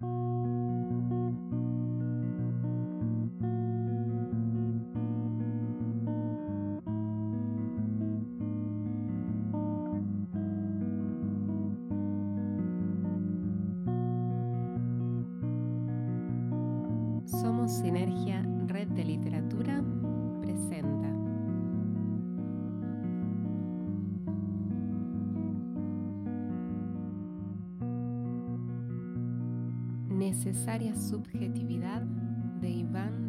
Somos Sinergia Red de Literatura presenta. Necesaria subjetividad de Iván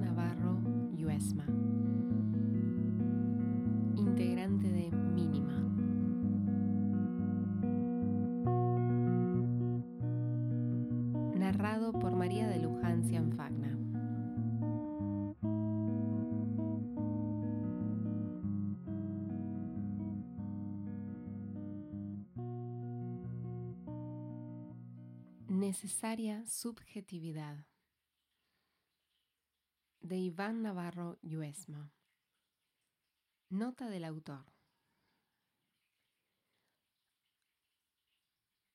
Necesaria subjetividad de Iván Navarro Yuesma. Nota del autor.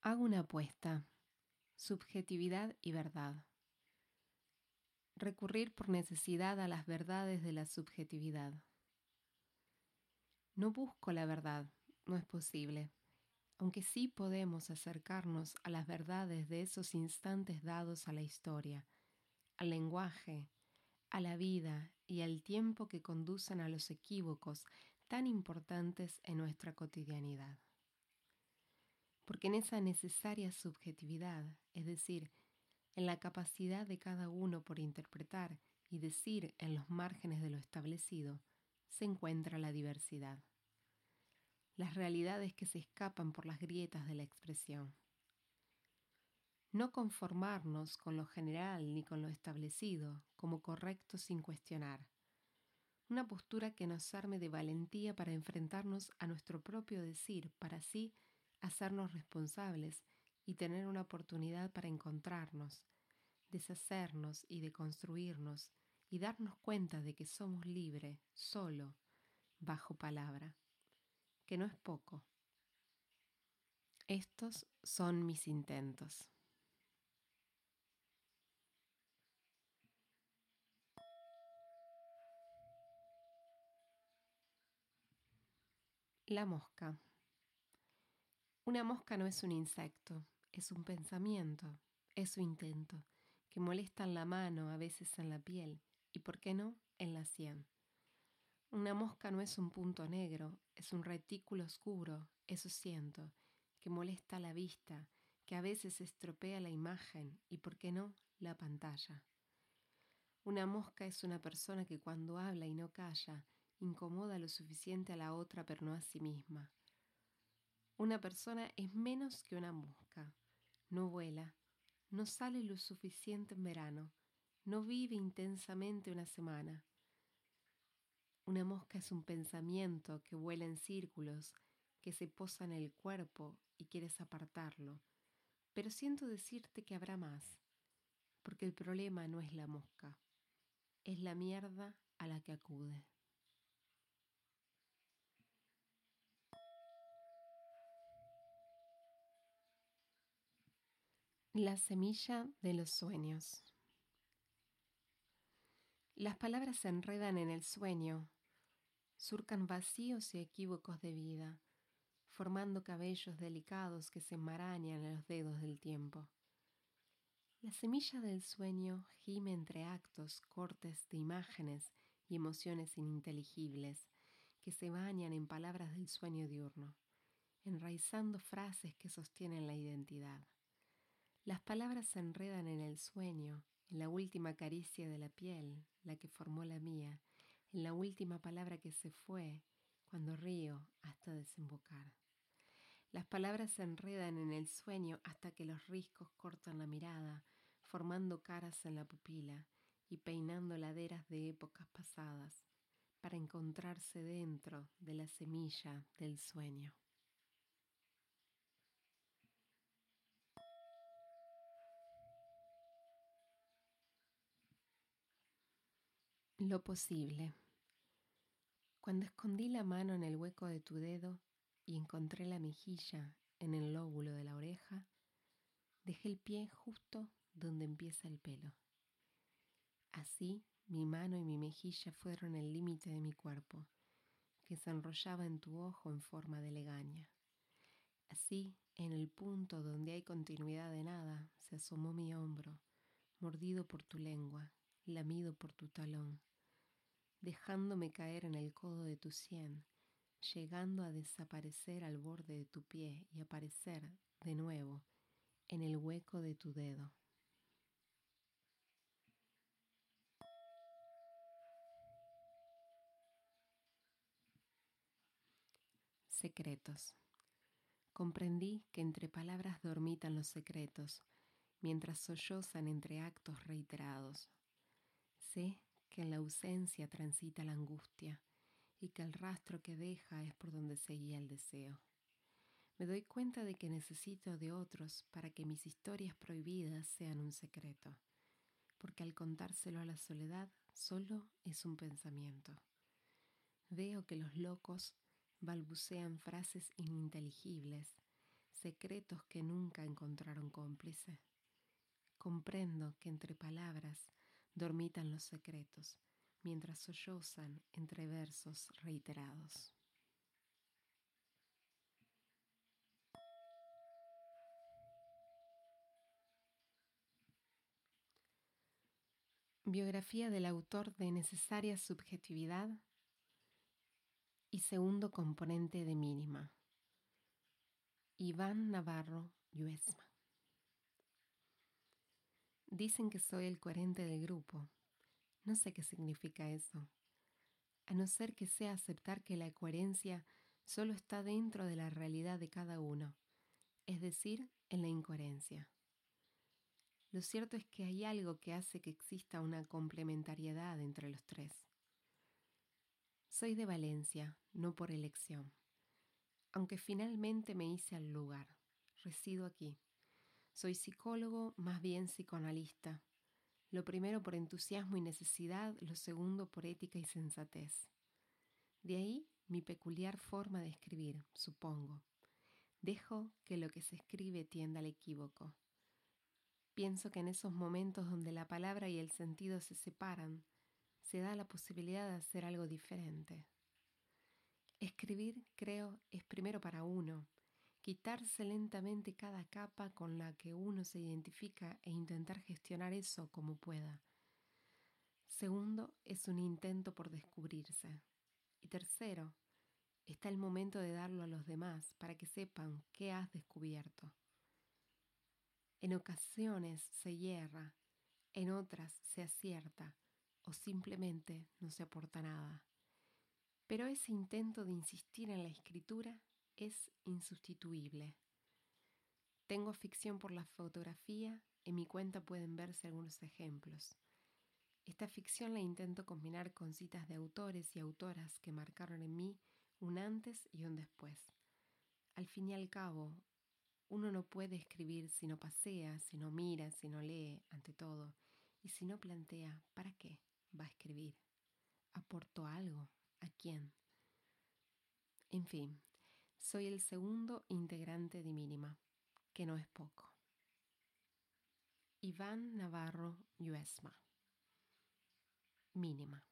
Hago una apuesta. Subjetividad y verdad. Recurrir por necesidad a las verdades de la subjetividad. No busco la verdad, no es posible aunque sí podemos acercarnos a las verdades de esos instantes dados a la historia, al lenguaje, a la vida y al tiempo que conducen a los equívocos tan importantes en nuestra cotidianidad. Porque en esa necesaria subjetividad, es decir, en la capacidad de cada uno por interpretar y decir en los márgenes de lo establecido, se encuentra la diversidad las realidades que se escapan por las grietas de la expresión. No conformarnos con lo general ni con lo establecido como correcto sin cuestionar. Una postura que nos arme de valentía para enfrentarnos a nuestro propio decir, para así hacernos responsables y tener una oportunidad para encontrarnos, deshacernos y deconstruirnos y darnos cuenta de que somos libres, solo, bajo palabra que no es poco. Estos son mis intentos. La mosca. Una mosca no es un insecto, es un pensamiento, es su intento, que molesta en la mano, a veces en la piel, y por qué no, en la sien. Una mosca no es un punto negro, es un retículo oscuro, eso siento, que molesta la vista, que a veces estropea la imagen y, por qué no, la pantalla. Una mosca es una persona que cuando habla y no calla, incomoda lo suficiente a la otra pero no a sí misma. Una persona es menos que una mosca. No vuela, no sale lo suficiente en verano, no vive intensamente una semana, una mosca es un pensamiento que vuela en círculos, que se posa en el cuerpo y quieres apartarlo. Pero siento decirte que habrá más, porque el problema no es la mosca, es la mierda a la que acude. La semilla de los sueños. Las palabras se enredan en el sueño surcan vacíos y equívocos de vida, formando cabellos delicados que se enmarañan en los dedos del tiempo. La semilla del sueño gime entre actos, cortes de imágenes y emociones ininteligibles que se bañan en palabras del sueño diurno, enraizando frases que sostienen la identidad. Las palabras se enredan en el sueño, en la última caricia de la piel, la que formó la mía, en la última palabra que se fue cuando río hasta desembocar. Las palabras se enredan en el sueño hasta que los riscos cortan la mirada, formando caras en la pupila y peinando laderas de épocas pasadas, para encontrarse dentro de la semilla del sueño. Lo posible. Cuando escondí la mano en el hueco de tu dedo y encontré la mejilla en el lóbulo de la oreja, Dejé el pie justo donde empieza el pelo. Así mi mano y mi mejilla fueron el límite de mi cuerpo, que se enrollaba en tu ojo en forma de legaña. Así, en el punto donde hay continuidad de nada, se asomó mi hombro, mordido por tu lengua, lamido por tu talón, dejándome caer en el codo de tu sien, llegando a desaparecer al borde de tu pie y aparecer, de nuevo, en el hueco de tu dedo. Secretos. Comprendí que entre palabras dormitan los secretos, mientras sollozan entre actos reiterados. Sé que en la ausencia transita la angustia y que el rastro que deja es por donde seguía el deseo. Me doy cuenta de que necesito de otros para que mis historias prohibidas sean un secreto, porque al contárselo a la soledad solo es un pensamiento. Veo que los locos balbucean frases ininteligibles, secretos que nunca encontraron cómplice. Comprendo que entre palabras dormitan los secretos, mientras sollozan entre versos reiterados. Biografía del autor de Necesaria Subjetividad y segundo componente de mínima. Iván Navarro Yuesma. Dicen que soy el coherente del grupo. No sé qué significa eso, a no ser que sea aceptar que la coherencia solo está dentro de la realidad de cada uno, es decir, en la incoherencia. Lo cierto es que hay algo que hace que exista una complementariedad entre los tres. Soy de Valencia, no por elección. Aunque finalmente me hice al lugar, resido aquí. Soy psicólogo, más bien psicoanalista. Lo primero por entusiasmo y necesidad, lo segundo por ética y sensatez. De ahí mi peculiar forma de escribir, supongo. Dejo que lo que se escribe tienda al equívoco. Pienso que en esos momentos donde la palabra y el sentido se separan, se da la posibilidad de hacer algo diferente. Escribir, creo, es primero para uno, quitarse lentamente cada capa con la que uno se identifica e intentar gestionar eso como pueda. Segundo, es un intento por descubrirse. Y tercero, está el momento de darlo a los demás para que sepan qué has descubierto. En ocasiones se hierra, en otras se acierta, o simplemente no se aporta nada. Pero ese intento de insistir en la escritura es insustituible. Tengo ficción por la fotografía, en mi cuenta pueden verse algunos ejemplos. Esta ficción la intento combinar con citas de autores y autoras que marcaron en mí un antes y un después. Al fin y al cabo, uno no puede escribir si no pasea, si no mira, si no lee, ante todo, y si no plantea, ¿para qué? va a escribir? ¿Aportó algo? ¿A quién? En fin, soy el segundo integrante de Mínima, que no es poco. Iván Navarro Yuesma. Mínima.